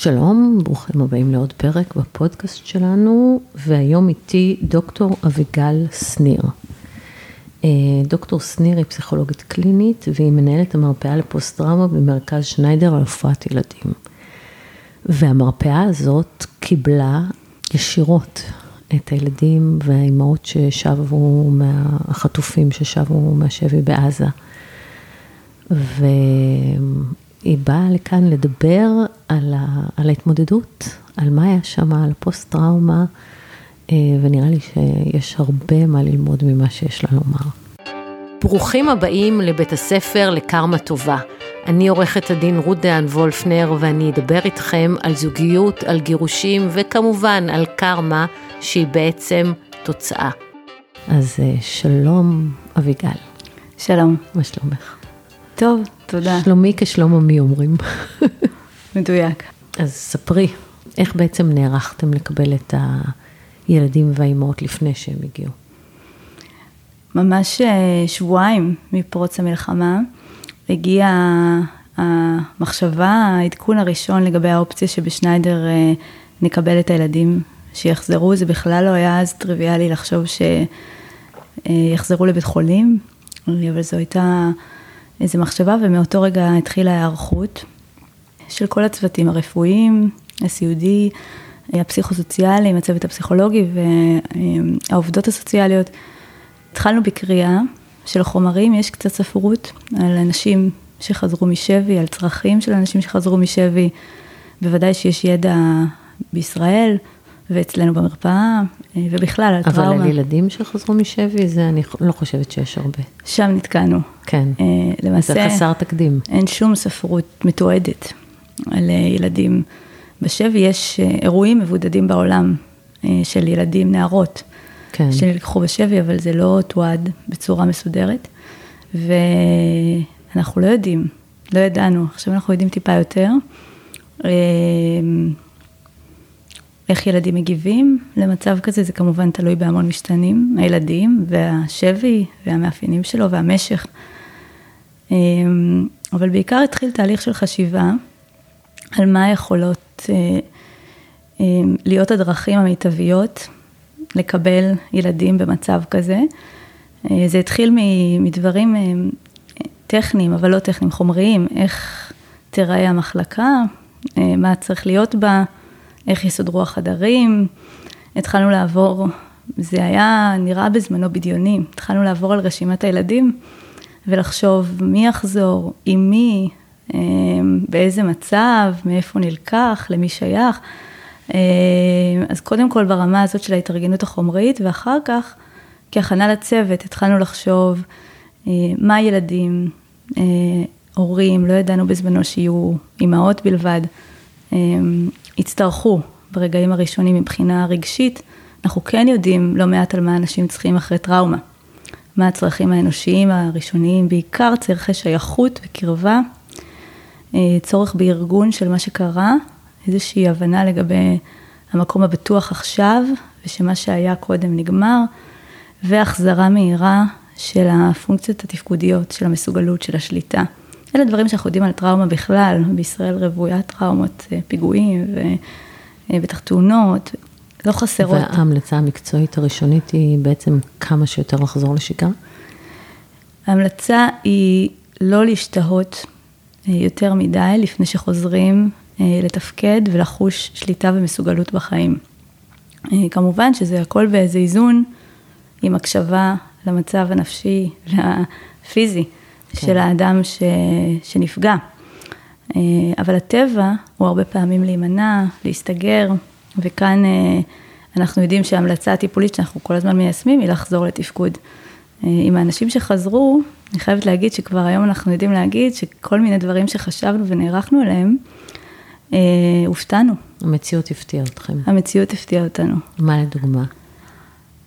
שלום, ברוכים הבאים לעוד פרק בפודקאסט שלנו, והיום איתי דוקטור אביגל שניר. אה, דוקטור שניר היא פסיכולוגית קלינית, והיא מנהלת המרפאה לפוסט טראומה במרכז שניידר על רפואת ילדים. והמרפאה הזאת קיבלה ישירות את הילדים והאימהות ששבו, החטופים ששבו מהשבי בעזה. ו... היא באה לכאן לדבר על, ה, על ההתמודדות, על מה היה שם, על הפוסט-טראומה, אה, ונראה לי שיש הרבה מה ללמוד ממה שיש לה לומר. ברוכים הבאים לבית הספר לקרמה טובה. אני עורכת הדין רות דהן וולפנר, ואני אדבר איתכם על זוגיות, על גירושים, וכמובן על קרמה, שהיא בעצם תוצאה. אז אה, שלום, אביגל. שלום. מה שלומך? טוב, תודה. שלומי כשלום עמי אומרים. מדויק. אז ספרי, איך בעצם נערכתם לקבל את הילדים והאימהות לפני שהם הגיעו? ממש אה, שבועיים מפרוץ המלחמה הגיעה המחשבה, העדכון הראשון לגבי האופציה שבשניידר אה, נקבל את הילדים שיחזרו, זה בכלל לא היה אז טריוויאלי לחשוב שיחזרו לבית חולים, אבל זו הייתה איזו מחשבה, ומאותו רגע התחילה ההיערכות של כל הצוותים הרפואיים, הסיעודי, הפסיכוסוציאליים, הצוות הפסיכולוגי והעובדות הסוציאליות. התחלנו בקריאה של חומרים, יש קצת ספרות על אנשים שחזרו משבי, על צרכים של אנשים שחזרו משבי, בוודאי שיש ידע בישראל. ואצלנו במרפאה, אה, ובכלל על טראומה. אבל על ילדים שחזרו משבי, זה אני לא חושבת שיש הרבה. שם נתקענו. כן, אה, למעשה, זה חסר תקדים. אין שום ספרות מתועדת על אה, ילדים בשבי, יש אירועים מבודדים בעולם של ילדים, נערות, כן. שנלקחו בשבי, אבל זה לא תועד בצורה מסודרת, ואנחנו לא יודעים, לא ידענו, עכשיו אנחנו יודעים טיפה יותר. איך ילדים מגיבים למצב כזה, זה כמובן תלוי בהמון משתנים, הילדים והשבי והמאפיינים שלו והמשך. אמ, אבל בעיקר התחיל תהליך של חשיבה על מה יכולות אה, אמ, להיות הדרכים המיטביות לקבל ילדים במצב כזה. אה, זה התחיל מדברים אה, טכניים, אבל לא טכניים, חומריים, איך תיראה המחלקה, מה צריך להיות בה. איך יסודרו החדרים. התחלנו לעבור, זה היה נראה בזמנו בדיוני, התחלנו לעבור על רשימת הילדים ולחשוב מי יחזור, עם מי, אה, באיזה מצב, מאיפה נלקח, למי שייך. אה, אז קודם כל ברמה הזאת של ההתארגנות החומרית, ואחר כך, כהכנה לצוות, התחלנו לחשוב אה, מה הילדים, הורים, לא ידענו בזמנו שיהיו אימהות בלבד, יצטרכו ברגעים הראשונים מבחינה רגשית, אנחנו כן יודעים לא מעט על מה אנשים צריכים אחרי טראומה. מה הצרכים האנושיים הראשוניים, בעיקר צורכי שייכות וקרבה, אה, צורך בארגון של מה שקרה, איזושהי הבנה לגבי המקום הבטוח עכשיו, ושמה שהיה קודם נגמר, והחזרה מהירה של הפונקציות התפקודיות, של המסוגלות, של השליטה. אלה דברים שאנחנו יודעים על טראומה בכלל, בישראל רוויה טראומות, אה, פיגועים ובטח אה, תאונות, לא חסרות. וההמלצה המקצועית הראשונית היא בעצם כמה שיותר לחזור לשגרה? ההמלצה היא לא להשתהות אה, יותר מדי לפני שחוזרים לתפקד ולחוש שליטה ומסוגלות בחיים. כמובן שזה הכל באיזה איזון עם הקשבה למצב הנפשי והפיזי. כן. של האדם ש, שנפגע. אה, אבל הטבע הוא הרבה פעמים להימנע, להסתגר, וכאן אה, אנחנו יודעים שההמלצה הטיפולית שאנחנו כל הזמן מיישמים היא לחזור לתפקוד. אה, עם האנשים שחזרו, אני חייבת להגיד שכבר היום אנחנו יודעים להגיד שכל מיני דברים שחשבנו ונערכנו אליהם, הופתענו. המציאות הפתיעה אתכם. המציאות הפתיעה אותנו. מה לדוגמה?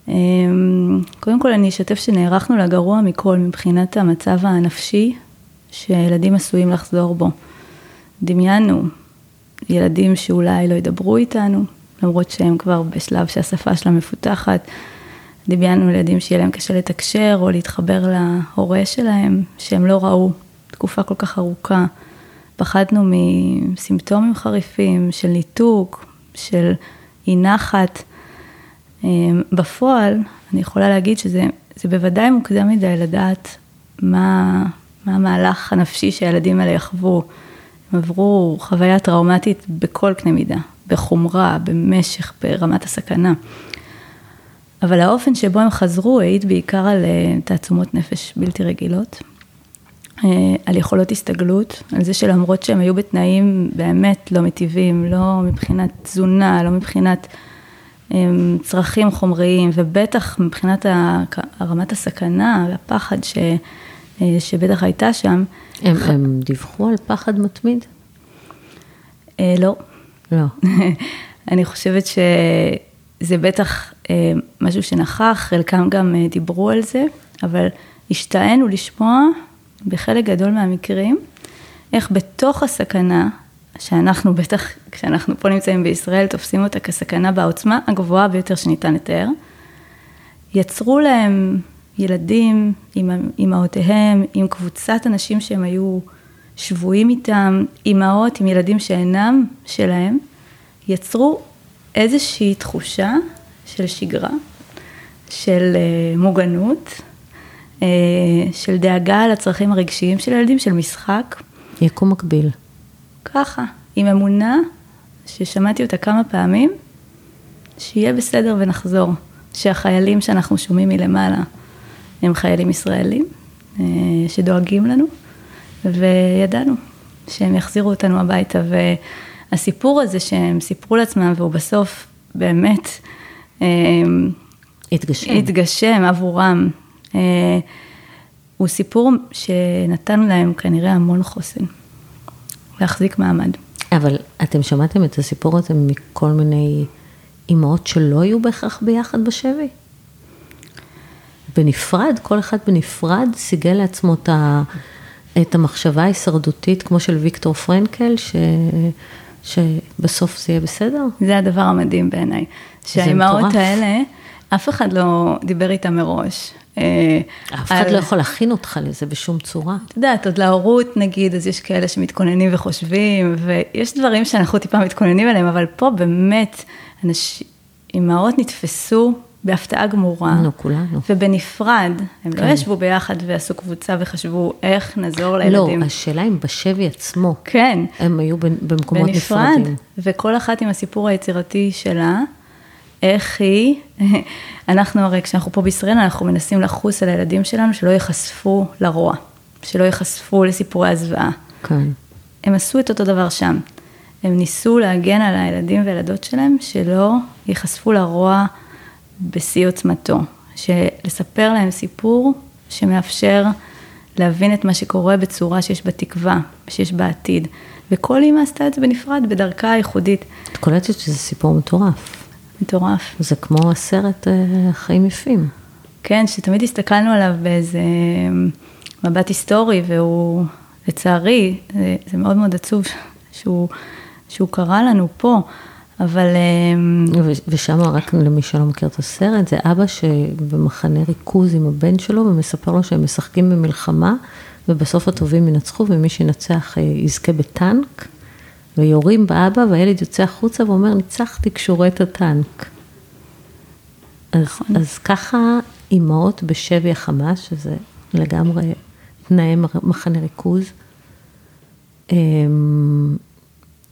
אמ, קודם כל אני אשתף שנערכנו לגרוע מכל מבחינת המצב הנפשי שילדים עשויים לחזור בו. דמיינו ילדים שאולי לא ידברו איתנו, למרות שהם כבר בשלב שהשפה שלהם מפותחת. דמיינו ילדים שיהיה להם קשה לתקשר או להתחבר להורה שלהם, שהם לא ראו תקופה כל כך ארוכה פחדנו מסימפטומים חריפים, של ניתוק, של אי נחת. אמ, בפועל, אני יכולה להגיד שזה בוודאי מוקדם מדי לדעת מה, מה המהלך הנפשי שהילדים האלה יחוו. הם עברו חוויה טראומטית בכל קנה מידה, בחומרה, במשך, ברמת הסכנה. אבל האופן שבו הם חזרו העיד בעיקר על אה, תעצומות נפש בלתי רגילות, אה, על יכולות הסתגלות, על זה שלמרות שהם היו בתנאים באמת לא מטיבים, לא מבחינת תזונה, לא מבחינת אמ, צרכים חומריים, ובטח מבחינת רמת הסכנה והפחד ש, שבטח הייתה שם. הם, הם דיווחו על פחד מתמיד? לא. לא. אני חושבת שזה בטח משהו שנכח, חלקם גם דיברו על זה, אבל השתהינו לשמוע בחלק גדול מהמקרים, איך בתוך הסכנה, שאנחנו בטח, כשאנחנו פה נמצאים בישראל, תופסים אותה כסכנה בעוצמה הגבוהה ביותר שניתן לתאר, יצרו להם ילדים עם אימהותיהם, עם קבוצת אנשים שהם היו שבויים איתם, אימהות עם ילדים שאינם שלהם, יצרו איזושהי תחושה של שגרה, של אה, מוגנות, אה, של דאגה לצרכים הרגשיים של הילדים, של משחק. יקום מקביל. ככה, עם אמונה, ששמעתי אותה כמה פעמים, שיהיה בסדר ונחזור. שהחיילים שאנחנו שומעים מלמעלה הם חיילים ישראלים, אה, שדואגים לנו, וידענו שהם יחזירו אותנו הביתה. והסיפור הזה שהם סיפרו לעצמם, והוא בסוף באמת... אה, התגשם. התגשם עבורם. אה, הוא סיפור שנתן להם כנראה המון חוסן, להחזיק מעמד. אבל אתם שמעתם את הסיפור הזה מכל מיני אימהות שלא היו בהכרח ביחד בשבי? בנפרד, כל אחד בנפרד סיגל לעצמו את, ה, את המחשבה ההישרדותית, כמו של ויקטור פרנקל, ש, שבסוף זה יהיה בסדר? זה הדבר המדהים בעיניי. שהאימהות האלה, אף אחד לא דיבר איתם מראש. אה, אף אחד לא יכול להכין אותך לזה בשום צורה. את יודעת, עוד להורות נגיד, אז יש כאלה שמתכוננים וחושבים, ויש דברים שאנחנו טיפה מתכוננים אליהם, אבל פה באמת, אימהות נתפסו בהפתעה גמורה. נו, כולנו. ובנפרד, הם לא כן. לא ישבו ביחד ועשו קבוצה וחשבו איך נעזור לילדים. לא, השאלה אם בשבי עצמו. כן. הם היו במקומות בנפרד, נפרדים. בנפרד, וכל אחת עם הסיפור היצירתי שלה. איך היא, אנחנו הרי כשאנחנו פה בישראל, אנחנו מנסים לחוס על הילדים שלנו שלא ייחשפו לרוע, שלא ייחשפו לסיפורי הזוועה. כן. הם עשו את אותו דבר שם. הם ניסו להגן על הילדים והילדות שלהם, שלא ייחשפו לרוע בשיא עוצמתו. לספר להם סיפור שמאפשר להבין את מה שקורה בצורה שיש בה תקווה, שיש בה עתיד. וכל אימא עשתה את זה בנפרד, בדרכה הייחודית. את קולטת שזה סיפור מטורף. מטורף. זה כמו הסרט אה, חיים יפים. כן, שתמיד הסתכלנו עליו באיזה אה, מבט היסטורי, והוא, לצערי, זה, זה מאוד מאוד עצוב שהוא, שהוא קרה לנו פה, אבל... אה, ושם, רק למי שלא מכיר את הסרט, זה אבא שבמחנה ריכוז עם הבן שלו, ומספר לו שהם משחקים במלחמה, ובסוף הטובים ינצחו, ומי שינצח יזכה בטנק. ויורים באבא והילד יוצא החוצה ואומר, ניצחתי כשהוא רואה את הטנק. אז, נכון. אז ככה אימהות בשבי החמאס, שזה לגמרי תנאי מחנה ריכוז,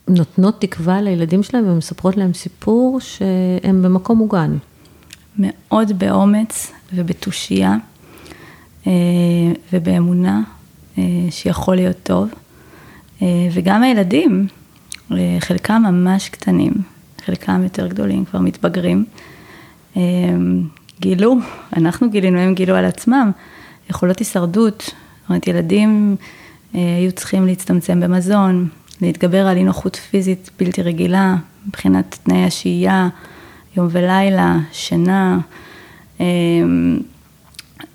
נותנות תקווה לילדים שלהם ומספרות להם סיפור שהם במקום מוגן. מאוד באומץ ובתושייה אה, ובאמונה אה, שיכול להיות טוב. אה, וגם הילדים, חלקם ממש קטנים, חלקם יותר גדולים, כבר מתבגרים, גילו, אנחנו גילינו, הם גילו על עצמם, יכולות הישרדות, זאת אומרת, ילדים היו צריכים להצטמצם במזון, להתגבר על אי נוחות פיזית בלתי רגילה, מבחינת תנאי השהייה, יום ולילה, שינה,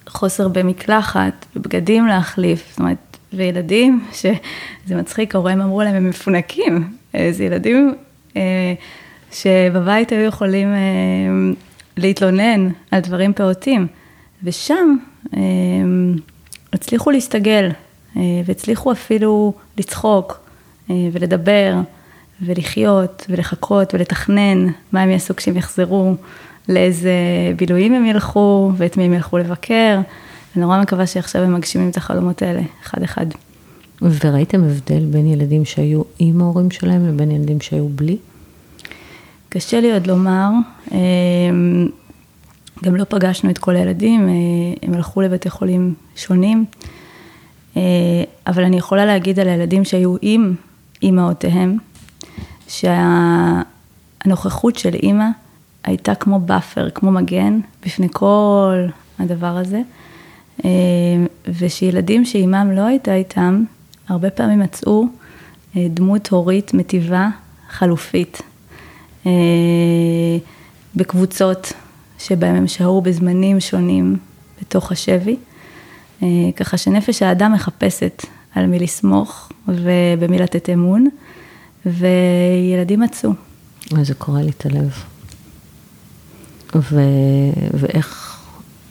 חוסר במקלחת, בבגדים להחליף, זאת אומרת, וילדים, שזה מצחיק, ההורים אמרו להם, הם מפונקים, זה ילדים אה, שבבית היו יכולים אה, להתלונן על דברים פעוטים, ושם אה, הצליחו להסתגל, והצליחו אפילו לצחוק, ולדבר, ולחיות, ולחכות, ולתכנן מה הם יעשו כשהם יחזרו, לאיזה בילויים הם ילכו, ואת מי הם ילכו לבקר. אני נורא מקווה שעכשיו הם מגשימים את החלומות האלה, אחד-אחד. וראיתם הבדל בין ילדים שהיו עם ההורים שלהם לבין ילדים שהיו בלי? קשה לי עוד לומר. גם לא פגשנו את כל הילדים, הם הלכו לבתי חולים שונים. אבל אני יכולה להגיד על הילדים שהיו עם אימהותיהם, שהנוכחות של אימא הייתה כמו buffer, כמו מגן, בפני כל הדבר הזה. ושילדים שאימם לא הייתה איתם, הרבה פעמים מצאו אה, דמות הורית מטיבה חלופית. אה, בקבוצות שבהם הם שהו בזמנים שונים בתוך השבי. אה, ככה שנפש האדם מחפשת על מי לסמוך ובמי לתת אמון, וילדים מצאו. זה קורע לי את הלב. ו... ואיך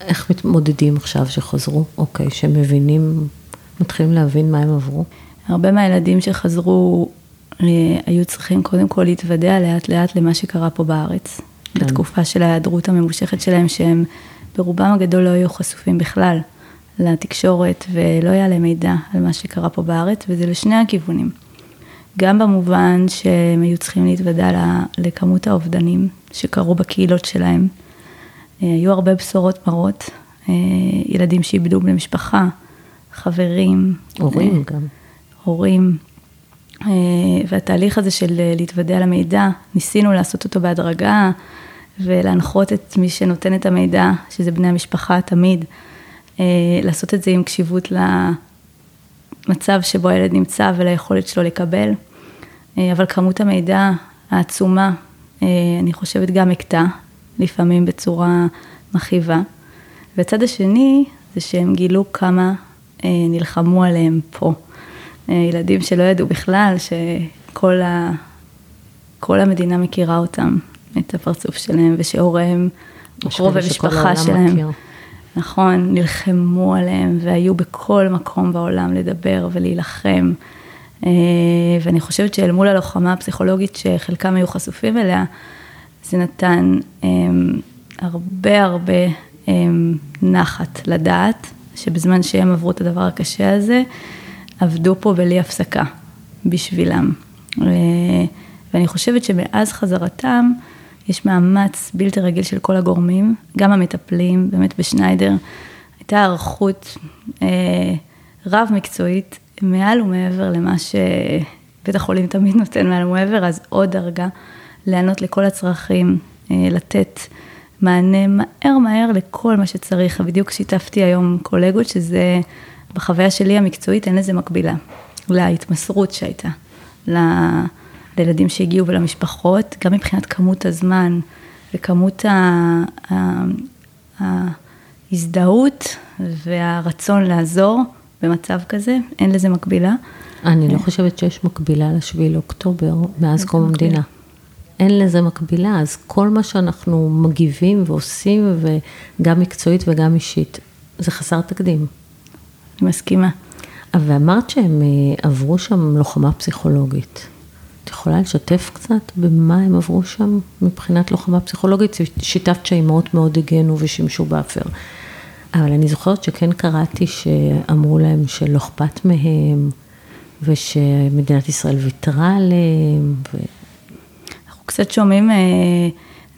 איך מתמודדים עכשיו שחזרו? אוקיי, שמבינים, מתחילים להבין מה הם עברו? הרבה מהילדים שחזרו אה, היו צריכים קודם כל להתוודע לאט לאט למה שקרה פה בארץ. כן. בתקופה של ההיעדרות הממושכת שלהם, שהם ברובם הגדול לא היו חשופים בכלל לתקשורת ולא היה להם מידע על מה שקרה פה בארץ, וזה לשני הכיוונים. גם במובן שהם היו צריכים להתוודע לכמות האובדנים שקרו בקהילות שלהם. אה, היו הרבה בשורות מרות, אה, ילדים שאיבדו בני משפחה, חברים. הורים גם. הורים. והתהליך הזה של להתוודע למידע, ניסינו לעשות אותו בהדרגה ולהנחות את מי שנותן את המידע, שזה בני המשפחה תמיד, לעשות את זה עם קשיבות למצב שבו הילד נמצא וליכולת שלו לקבל. אבל כמות המידע העצומה, אני חושבת גם הקטע, לפעמים בצורה מכאיבה. והצד השני, זה שהם גילו כמה נלחמו עליהם פה. אה, ילדים שלא ידעו בכלל שכל ה... כל המדינה מכירה אותם, את הפרצוף שלהם, ושהוריהם, קרוב המשפחה שלהם, מכיר. נכון, נלחמו עליהם והיו בכל מקום בעולם לדבר ולהילחם. אה, ואני חושבת שאל מול הלוחמה הפסיכולוגית שחלקם היו חשופים אליה, זה נתן אה, הרבה הרבה נחת לדעת שבזמן שהם עברו את הדבר הקשה הזה, עבדו פה בלי הפסקה בשבילם. ואני חושבת שמאז חזרתם, יש מאמץ בלתי רגיל של כל הגורמים, גם המטפלים, באמת בשניידר, הייתה הערכות אה, רב מקצועית, מעל ומעבר למה שבית החולים תמיד נותן מעל ומעבר, אז עוד דרגה, לענות לכל הצרכים, אה, לתת מענה מהר מהר לכל מה שצריך. בדיוק שיתפתי היום קולגות שזה... בחוויה שלי המקצועית אין לזה מקבילה, להתמסרות שהייתה, ל... לילדים שהגיעו ולמשפחות, גם מבחינת כמות הזמן וכמות ההזדהות והרצון לעזור במצב כזה, אין לזה מקבילה. אני לא חושבת שיש מקבילה לשביעי לאוקטובר מאז קום המדינה. אין לזה מקבילה, אז כל מה שאנחנו מגיבים ועושים, וגם מקצועית וגם אישית, זה חסר תקדים. אני מסכימה. ואמרת שהם אה, עברו שם לוחמה פסיכולוגית. את יכולה לשתף קצת במה הם עברו שם מבחינת לוחמה פסיכולוגית? שיתפת שהאימהות מאוד הגנו ושימשו buffer. אבל אני זוכרת שכן קראתי שאמרו להם שלא אכפת מהם, ושמדינת ישראל ויתרה עליהם. ו... אנחנו קצת שומעים, אה,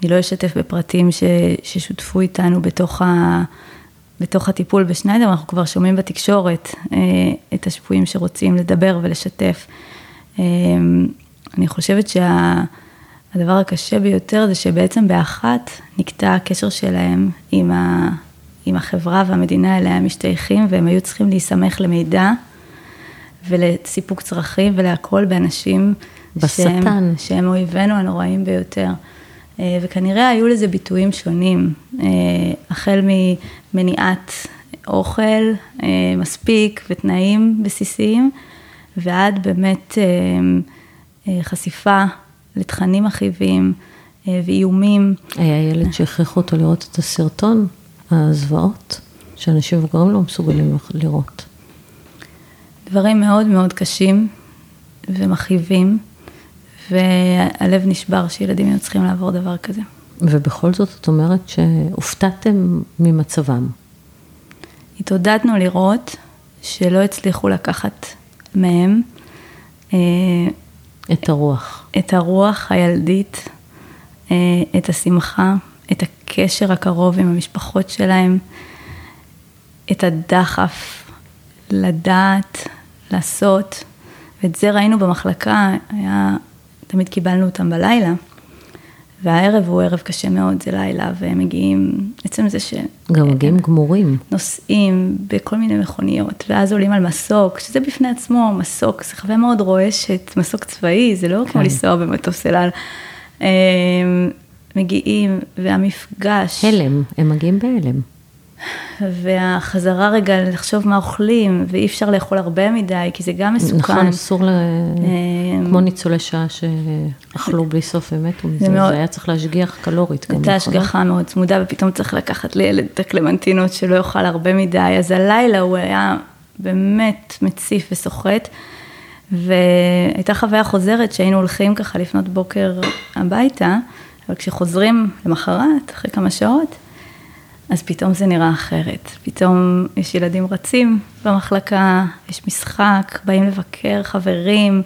אני לא אשתף בפרטים ש, ששותפו איתנו בתוך ה... בתוך הטיפול בשניידר, אנחנו כבר שומעים בתקשורת אה, את השבויים שרוצים לדבר ולשתף. אני חושבת שהדבר הקשה ביותר זה שבעצם באחת נקטע הקשר שלהם עם, ה, עם החברה והמדינה אליה הם משתייכים, והם היו צריכים להיסמך למידע ולסיפוק צרכים ולהכל באנשים בשטן. שהם, שהם אויבינו הנוראים ביותר. אה, וכנראה היו לזה ביטויים שונים, אה, החל ממניעת אוכל אה, מספיק ותנאים בסיסיים, ועד באמת חשיפה לתכנים מכאיבים ואיומים. היה ילד שהכריחו אותו לראות את הסרטון, הזוועות, שאנשים מבוגרים לא מסוגלים לראות. דברים מאוד מאוד קשים, ומכאיבים, והלב נשבר שילדים היו צריכים לעבור דבר כזה. ובכל זאת, את אומרת שהופתעתם ממצבם. התעודדנו לראות שלא הצליחו לקחת מהם אה, את הרוח. את הרוח הילדית, אה, את השמחה, את הקשר הקרוב עם המשפחות שלהם, את הדחף לדעת, לעשות, ואת זה ראינו במחלקה, היה, תמיד קיבלנו אותם בלילה. והערב הוא ערב קשה מאוד, זה לילה, והם מגיעים, עצם זה ש... גם מגיעים גמורים. נוסעים בכל מיני מכוניות, ואז עולים על מסוק, שזה בפני עצמו מסוק, זה חוויה מאוד רועשת, מסוק צבאי, זה לא כן. כמו לנסוע במטוס אל על. אמ, מגיעים, והמפגש... הלם, הם מגיעים בהלם. והחזרה רגע לחשוב מה אוכלים, ואי אפשר לאכול הרבה מדי, כי זה גם מסוכן. נכון, אסור, ל... אמ, כמו ניצולי שעה שאכלו בלי סוף ומתו מזה, זה היה צריך להשגיח קלורית גם. הייתה נכון? השגחה מאוד צמודה, ופתאום צריך לקחת לילד את הקלמנטינות שלא יאכל הרבה מדי, אז הלילה הוא היה באמת מציף וסוחט. והייתה חוויה חוזרת שהיינו הולכים ככה לפנות בוקר הביתה, אבל כשחוזרים למחרת, אחרי כמה שעות, אז פתאום זה נראה אחרת. פתאום יש ילדים רצים במחלקה, יש משחק, באים לבקר חברים,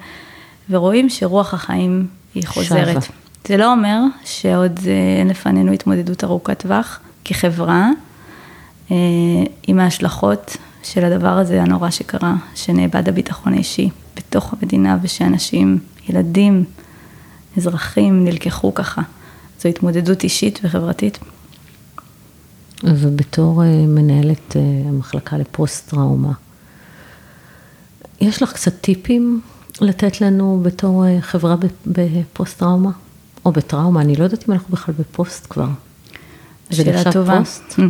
ורואים שרוח החיים היא חוזרת. שווה. זה לא אומר שעוד אה, אין לפנינו התמודדות ארוכת טווח כחברה, אה, עם ההשלכות של הדבר הזה הנורא שקרה, שנאבד הביטחון האישי בתוך המדינה, ושאנשים, ילדים, אזרחים, נלקחו ככה. זו התמודדות אישית וחברתית ובתור אה, מנהלת אה, המחלקה לפוסט-טראומה, יש לך קצת טיפים לתת לנו בתור אה, חברה בפוסט-טראומה? או בטראומה, אני לא יודעת אם אנחנו בכלל בפוסט כבר. שאלה טובה. פוסט?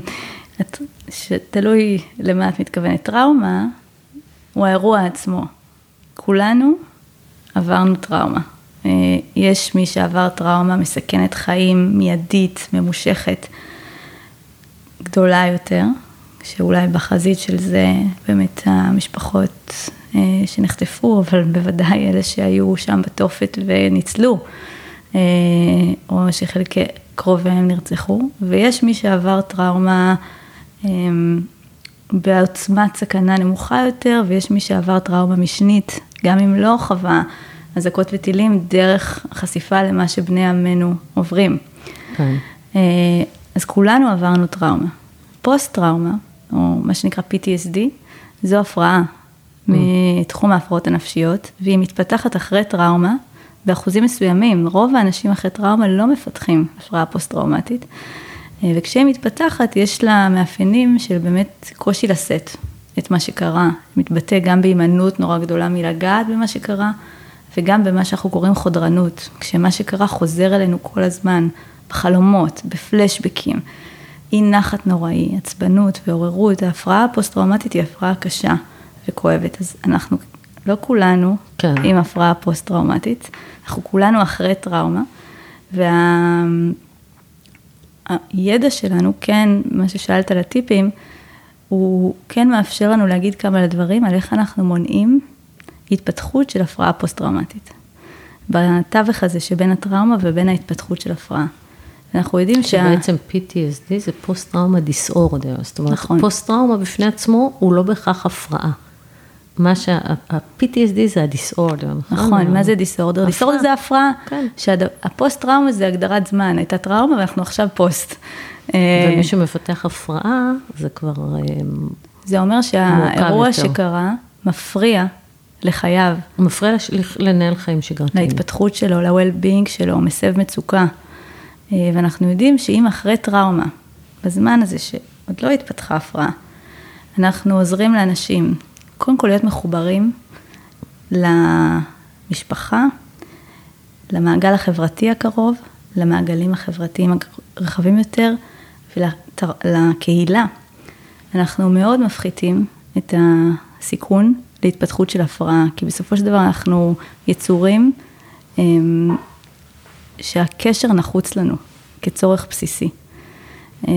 שתלוי למה את מתכוונת. טראומה הוא האירוע עצמו. כולנו עברנו טראומה. יש מי שעבר טראומה מסכנת חיים, מיידית, ממושכת. גדולה יותר, שאולי בחזית של זה באמת המשפחות אה, שנחטפו, אבל בוודאי אלה שהיו שם בתופת וניצלו, אה, או שחלקי קרוביהם נרצחו, ויש מי שעבר טראומה אה, בעוצמת סכנה נמוכה יותר, ויש מי שעבר טראומה משנית, גם אם לא חווה אזעקות וטילים, דרך חשיפה למה שבני עמנו עוברים. כן. אז כולנו עברנו טראומה. פוסט-טראומה, או מה שנקרא PTSD, זו הפרעה mm. מתחום ההפרעות הנפשיות, והיא מתפתחת אחרי טראומה, באחוזים מסוימים, רוב האנשים אחרי טראומה לא מפתחים הפרעה פוסט-טראומטית, אה, וכשהיא מתפתחת יש לה מאפיינים של באמת קושי לשאת את מה שקרה, מתבטא גם בהימנעות נורא גדולה מלגעת במה שקרה, וגם במה שאנחנו קוראים חודרנות, כשמה שקרה חוזר אלינו כל הזמן, בחלומות, בפלשבקים. אי נחת נוראי, עצבנות ועוררות, ההפרעה הפוסט-טראומטית היא הפרעה קשה וכואבת, אז אנחנו, לא כולנו כן. עם הפרעה פוסט-טראומטית, אנחנו כולנו אחרי טראומה, והידע וה... שלנו, כן, מה ששאלת על הטיפים, הוא כן מאפשר לנו להגיד כמה לדברים על איך אנחנו מונעים התפתחות של הפרעה פוסט-טראומטית. בתווך הזה שבין הטראומה ובין ההתפתחות של הפרעה. אנחנו יודעים שה... שבעצם PTSD זה פוסט-טראומה disorder, זאת אומרת, נכון. פוסט-טראומה בפני עצמו הוא לא בהכרח הפרעה. מה שה-PTSD זה ה-disorder, נכון? נכון, מה זה disorder? disorder זה הפרעה, כן. שהפוסט-טראומה זה הגדרת זמן, הייתה טראומה ואנחנו עכשיו פוסט. ומי אה, שמפתח הפרעה, זה כבר אה, זה אומר שהאירוע שקרה מפריע לחייו. הוא מפריע לנהל חיים שגרתיים. להתפתחות שלו, ל-well-being שלו, מסב מצוקה. אה, ואנחנו יודעים שאם אחרי טראומה, בזמן הזה שעוד לא התפתחה הפרעה, אנחנו עוזרים לאנשים, קודם כל להיות מחוברים למשפחה, למעגל החברתי הקרוב, למעגלים החברתיים הרחבים יותר ולקהילה. אנחנו מאוד מפחיתים את הסיכון להתפתחות של הפרעה, כי בסופו של דבר אנחנו יצורים אמ, שהקשר נחוץ לנו כצורך בסיסי. אה,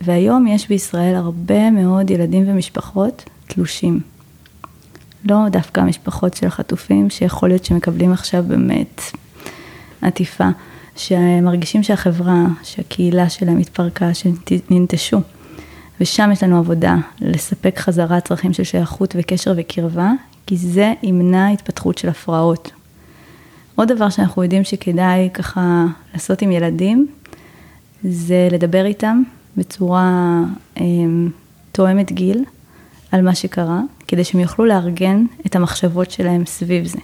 והיום יש בישראל הרבה מאוד ילדים ומשפחות תלושים. לא דווקא המשפחות של החטופים, שיכול להיות שמקבלים עכשיו באמת עטיפה, שמרגישים שהחברה, שהקהילה שלהם התפרקה, שננטשו. ושם יש לנו עבודה, לספק חזרה צרכים של שייכות וקשר וקרבה, כי זה ימנע התפתחות של הפרעות. עוד דבר שאנחנו יודעים שכדאי ככה לעשות עם ילדים, זה לדבר איתם בצורה אה, תואמת גיל על מה שקרה, כדי שהם יוכלו לארגן את המחשבות שלהם סביב זה.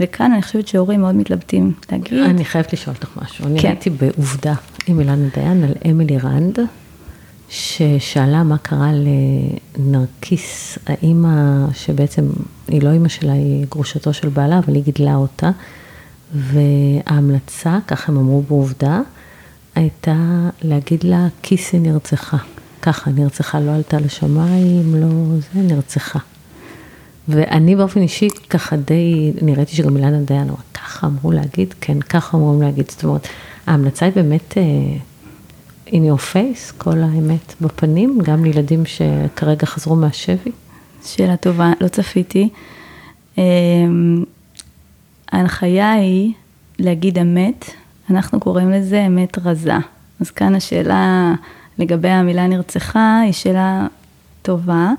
וכאן אני חושבת שהורים מאוד מתלבטים להגיד. אני חייבת לשאול אותך משהו. אני כן. הייתי בעובדה עם אילנה דיין על אמילי רנד, ששאלה מה קרה לנרקיס, האימא שבעצם, היא לא אימא שלה, היא גרושתו של בעלה, אבל היא גידלה אותה. וההמלצה, ככה הם אמרו בעובדה, הייתה להגיד לה, כיסי נרצחה. ככה, נרצחה, לא עלתה לשמיים, לא זה, נרצחה. ואני באופן אישי ככה די, אני ראיתי שגם אילנה דיין אמרה, ככה אמרו להגיד, כן, ככה אמרו להגיד, זאת אומרת, ההמלצה היא באמת uh, in your face, כל האמת בפנים, גם לילדים שכרגע חזרו מהשבי. שאלה טובה, לא צפיתי. ההנחיה היא להגיד אמת, אנחנו קוראים לזה אמת רזה. אז כאן השאלה לגבי המילה נרצחה היא שאלה טובה.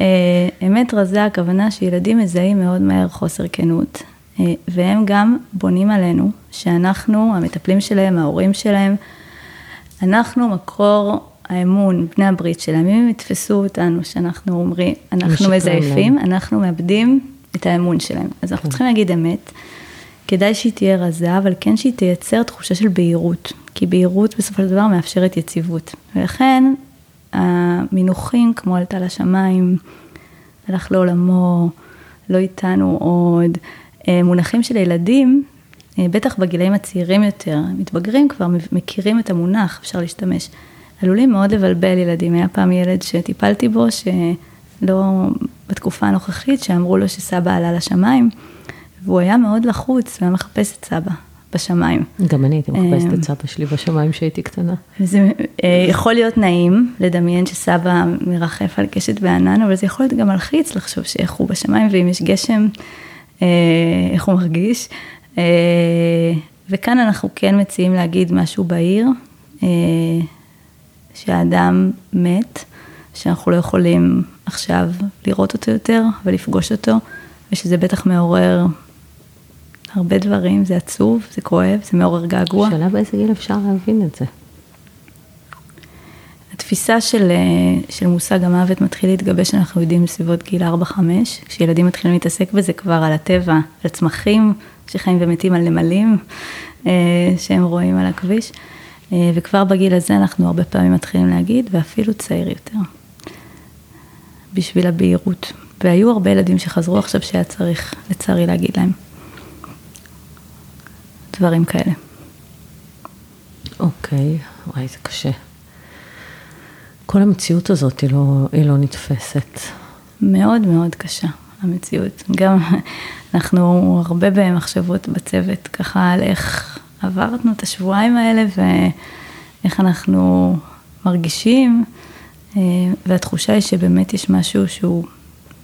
אה, אמת רזה, הכוונה שילדים מזהים מאוד מהר חוסר כנות, אה, והם גם בונים עלינו, שאנחנו, המטפלים שלהם, ההורים שלהם, אנחנו מקור האמון, בני הברית שלהם, אם הם יתפסו אותנו, שאנחנו אומרים, אנחנו מזייפים, להם. אנחנו מאבדים את האמון שלהם. אז אנחנו כן. צריכים להגיד אמת, כדאי שהיא תהיה רזה, אבל כן שהיא תייצר תחושה של בהירות, כי בהירות בסופו של דבר מאפשרת יציבות. ולכן המינוחים כמו עלתה לשמיים, הלך לעולמו, לא איתנו עוד, אה, מונחים של ילדים, אה, בטח בגילאים הצעירים יותר, מתבגרים כבר מכירים את המונח, אפשר להשתמש. עלולים מאוד לבלבל ילדים. היה פעם ילד שטיפלתי בו, שלא, בתקופה הנוכחית, שאמרו לו שסבא עלה לשמיים, והוא היה מאוד לחוץ, הוא היה מחפש את סבא. בשמיים. גם אני הייתי מחפשת את סבא שלי בשמיים כשהייתי קטנה. זה אה, יכול להיות נעים לדמיין שסבא מרחף על קשת בענן, אבל זה יכול להיות גם מלחיץ לחשוב שאיך הוא בשמיים, ואם יש גשם, אה, איך הוא מרגיש. אה, וכאן אנחנו כן מציעים להגיד משהו בהיר, שהאדם מת, שאנחנו לא יכולים עכשיו לראות אותו יותר ולפגוש אותו, ושזה בטח מעורר הרבה דברים, זה עצוב, זה כואב, זה מעורר געגוע. שאלה באיזה גיל אפשר להבין את זה. התפיסה של, אה, של מושג המוות מתחיל להתגבש, אנחנו יודעים, בסביבות גיל 4-5, כשילדים מתחילים להתעסק בזה כבר על הטבע, על צמחים שחיים ומתים על נמלים אה, שהם רואים על הכביש, אה, וכבר בגיל הזה אנחנו הרבה פעמים מתחילים להגיד, ואפילו צעיר יותר, בשביל הבהירות. והיו הרבה ילדים שחזרו עכשיו שהיה צריך, לצערי, להגיד להם. דברים כאלה. אוקיי, וואי, זה קשה. כל המציאות הזאת היא לא, היא לא נתפסת. מאוד מאוד קשה, המציאות. גם אנחנו הרבה במחשבות בצוות, ככה על איך עברנו את השבועיים האלה ואיך אנחנו מרגישים, והתחושה היא שבאמת יש משהו שהוא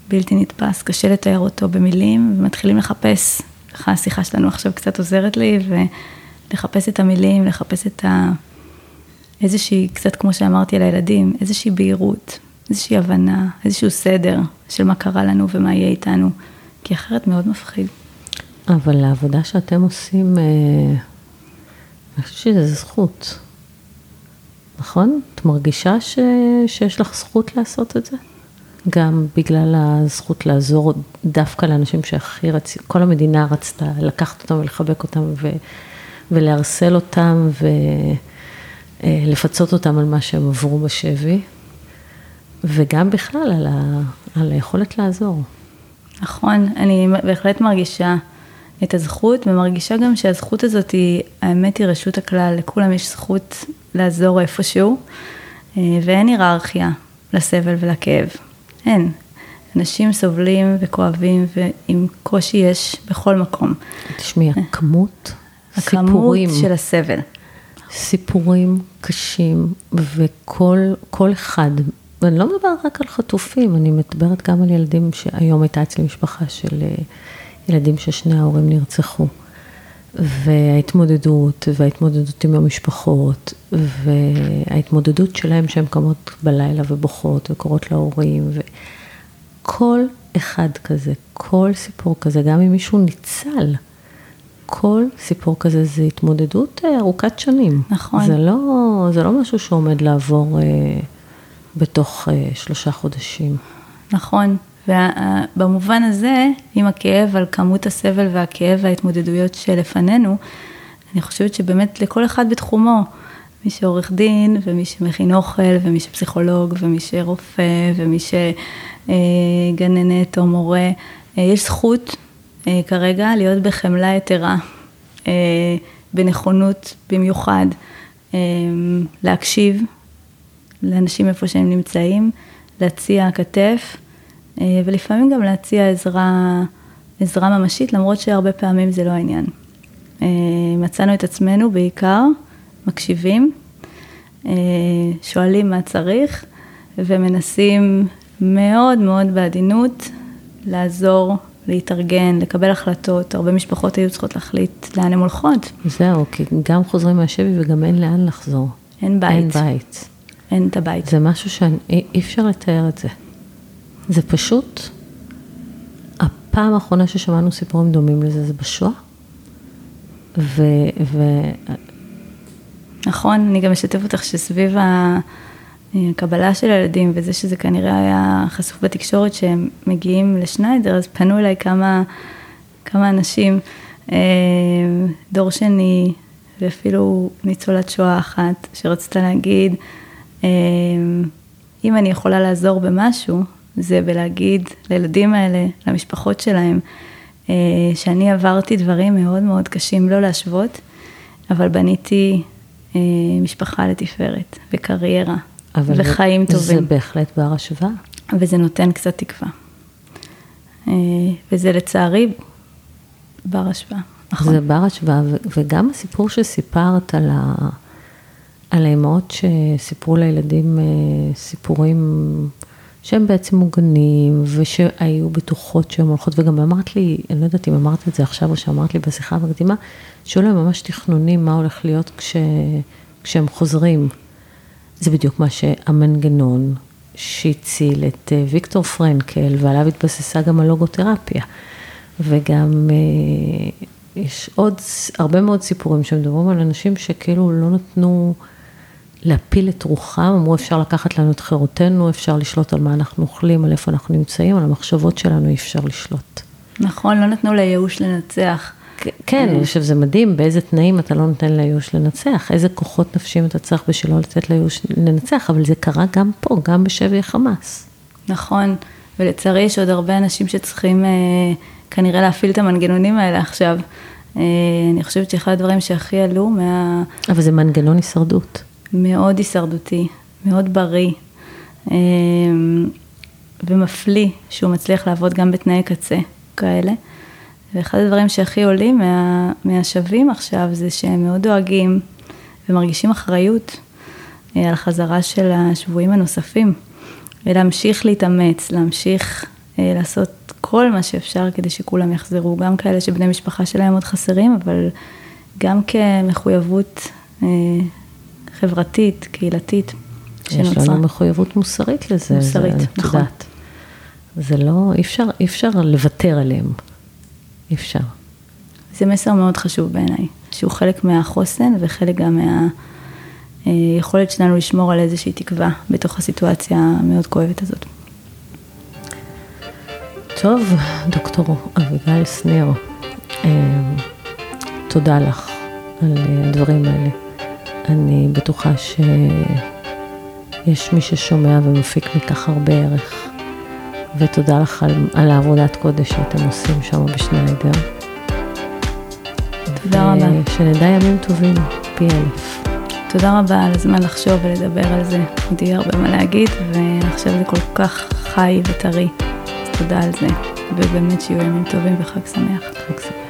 בלתי נתפס, קשה לתאר אותו במילים, ומתחילים לחפש ככה השיחה שלנו עכשיו קצת עוזרת לי, ולחפש את המילים, לחפש את ה... איזושהי, קצת כמו שאמרתי על הילדים, איזושהי בהירות, איזושהי הבנה, איזשהו סדר של מה קרה לנו ומה יהיה איתנו, כי אחרת מאוד מפחיד. אבל העבודה שאתם עושים, אה, אני חושבת שזו זכות, נכון? את מרגישה ש... שיש לך זכות לעשות את זה? גם בגלל הזכות לעזור דווקא לאנשים שהכי רצ... כל המדינה רצתה לקחת אותם ולחבק אותם ו... ולהרסל אותם ולפצות אותם על מה שהם עברו בשבי, וגם בכלל על, ה... על היכולת לעזור. נכון, אני בהחלט מרגישה את הזכות, ומרגישה גם שהזכות הזאת היא, האמת היא רשות הכלל, לכולם יש זכות לעזור איפשהו, אה, ואין היררכיה לסבל ולכאב. אין. אנשים סובלים וכואבים ועם קושי יש בכל מקום. תשמעי, הכמות, הכמות סיפורים. של הסבל. סיפורים קשים, וכל אחד ואני לא מדברת רק על חטופים, אני מדברת גם על ילדים שהיום הייתה אצלי משפחה של אה, ילדים ששני ההורים נרצחו. וההתמודדות, וההתמודדות עם המשפחות, וההתמודדות שלהם שהן קמות בלילה ובוכות וקוראות להורים, וכל אחד כזה, כל סיפור כזה, גם אם מישהו ניצל, כל סיפור כזה זה התמודדות אה, ארוכת שנים. נכון. זה לא, זה לא משהו שעומד לעבור אה, בתוך אה, שלושה חודשים. נכון, ובמובן הזה, עם הכאב על כמות הסבל והכאב וההתמודדויות שלפנינו, אני חושבת שבאמת לכל אחד בתחומו, מי שעורך דין, ומי שמכין אוכל, ומי שפסיכולוג, ומי שרופא, ומי שגננת או מורה, אה, יש זכות אה, כרגע להיות בחמלה יתרה, אה, בנכונות במיוחד, להקשיב לאנשים איפה שהם נמצאים, להציע כתף. אה, ולפעמים גם להציע עזרה, עזרה ממשית, למרות שהרבה פעמים זה לא העניין. אה, מצאנו את עצמנו בעיקר מקשיבים, אה, שואלים מה צריך, ומנסים מאוד מאוד בעדינות לעזור, להתארגן, לקבל החלטות. הרבה משפחות היו צריכות להחליט לאן הן הולכות. זהו, כי גם חוזרים מהשבי וגם אין לאן לחזור. אין בית. אין בית. אין את הבית. זה משהו שאי אפשר לתאר את זה. זה פשוט, הפעם האחרונה ששמענו סיפורים דומים לזה זה בשואה. ו... ו... נכון, אני גם אשתף אותך שסביב הקבלה של הילדים וזה שזה כנראה היה חשוף בתקשורת שהם מגיעים לשניידר, אז פנו אליי כמה, כמה אנשים, אה, דור שני ואפילו ניצולת שואה אחת שרצתה להגיד, אה, אם אני יכולה לעזור במשהו, זה בלהגיד לילדים האלה, למשפחות שלהם, אה, שאני עברתי דברים מאוד מאוד קשים, לא להשוות, אבל בניתי אה, משפחה לתפארת וקריירה וחיים זה, טובים. זה בהחלט בר השוואה. וזה נותן קצת תקווה. אה, וזה לצערי בר השוואה. נכון. זה בר השוואה, וגם הסיפור שסיפרת על, ה... על האמהות שסיפרו לילדים סיפורים שהם בעצם מוגנים, ושהיו בטוחות שהן הולכות, וגם אמרת לי, אני לא יודעת אם אמרת את זה עכשיו או שאמרת לי בשיחה המקדימה, שהיו להם ממש תכנונים מה הולך להיות כש, כשהם חוזרים. זה בדיוק מה שהמנגנון שהציל את אה, ויקטור פרנקל, ועליו התבססה גם הלוגותרפיה. וגם אה, יש עוד הרבה מאוד סיפורים שמדברים על אנשים שכאילו לא נתנו... להפיל את רוחם, אמרו אפשר לקחת לנו את חירותנו, אפשר לשלוט על מה אנחנו אוכלים, על איפה אנחנו נמצאים, על המחשבות שלנו אי אפשר לשלוט. נכון, לא נתנו לייאוש לנצח. כן, אני חושב שזה מדהים, באיזה תנאים אתה לא נותן לייאוש לנצח, איזה כוחות נפשיים אתה צריך בשביל לא לתת לייאוש לנצח, אבל זה קרה גם פה, גם בשבי החמאס. נכון, ולצערי יש עוד הרבה אנשים שצריכים אה, כנראה להפעיל את המנגנונים האלה עכשיו. אה, אני חושבת שאחד הדברים שהכי עלו מה... אבל זה מנגנון הישרדות. מאוד הישרדותי, מאוד בריא, אמ, ומפליא שהוא מצליח לעבוד גם בתנאי קצה כאלה. ואחד הדברים שהכי עולים מה, מהשווים עכשיו זה שהם מאוד דואגים ומרגישים אחריות אה, על החזרה של השבויים הנוספים, ולהמשיך להתאמץ, להמשיך אה, לעשות כל מה שאפשר כדי שכולם יחזרו, גם כאלה שבני משפחה שלהם עוד חסרים, אבל גם כמחויבות אה, חברתית, קהילתית, שנוצרה. יש לנו מחויבות מוסרית לזה. מוסרית, זה, נכון. יודעת. זה לא, אי אפשר, אי אפשר לוותר עליהם. אי אפשר. זה מסר מאוד חשוב בעיניי, שהוא חלק מהחוסן וחלק גם מהיכולת שלנו לשמור על איזושהי תקווה בתוך הסיטואציה המאוד כואבת הזאת. טוב, דוקטור אביגל שניר, אה, תודה לך על הדברים האלה. אני בטוחה שיש מי ששומע ומפיק מכך הרבה ערך. ותודה לך על, על העבודת קודש שאתם עושים שם בשניידר. תודה רבה. שנדע ימים טובים, פי אלף. תודה רבה על הזמן לחשוב ולדבר על זה. עוד יהיה הרבה מה להגיד, ועכשיו זה כל כך חי וטרי, אז תודה על זה. ובאמת שיהיו ימים טובים וחג שמח. חג שמח.